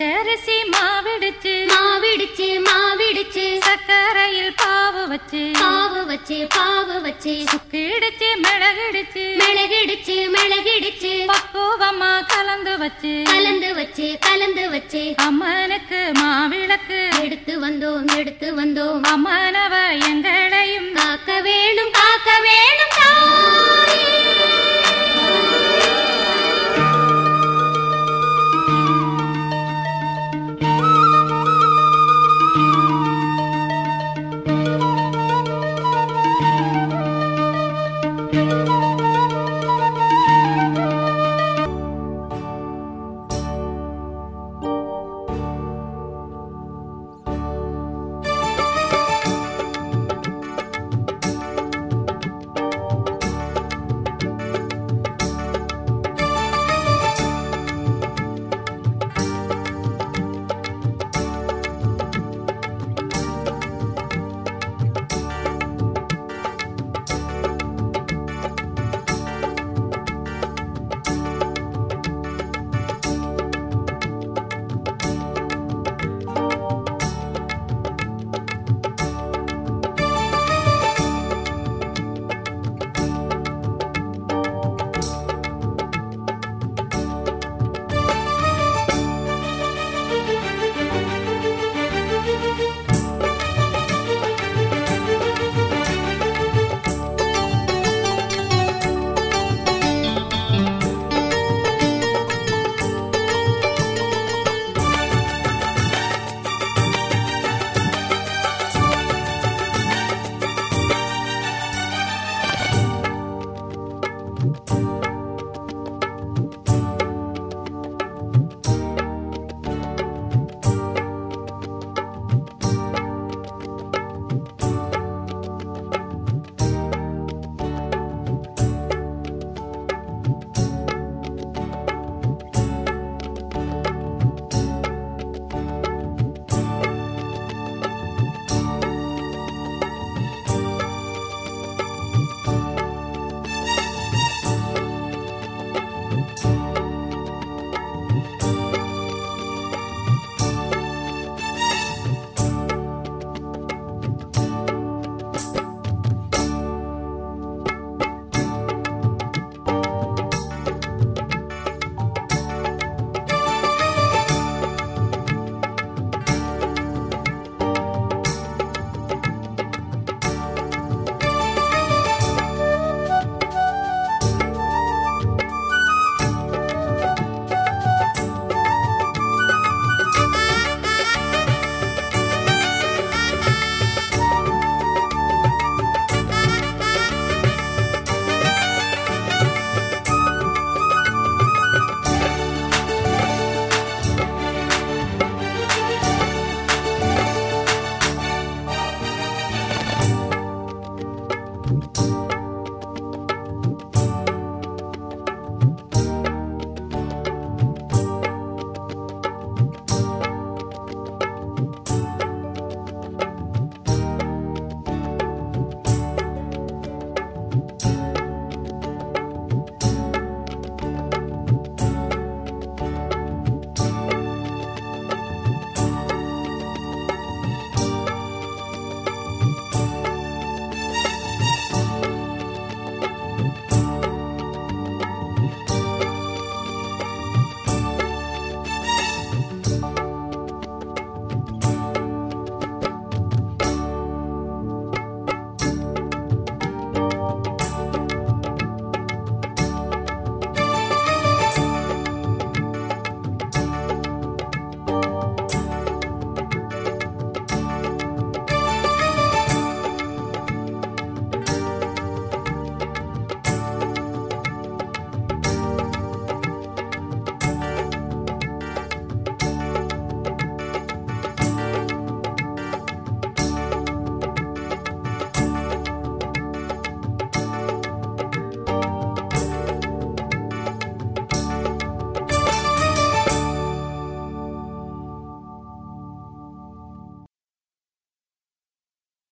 பச்சரிசி மாவிடுச்சு மாவிடுச்சு மாவிடுச்சு. சக்கரையில் பாவு வச்சு பாவு வச்சு பாவு வச்சு. சுக்கிடுச்சு மிளகிடுச்சு மிளகிடுச்சு மிளகிடுச்சு. பக்குவமா கலந்து வச்சு கலந்து வச்சு கலந்து வச்சு. அம்மனுக்கு மாவிளக்கு. எடுத்து வந்தோம் எடுத்து வந்தோம். அம்மனவ எங்களையும் காக்க வேணும்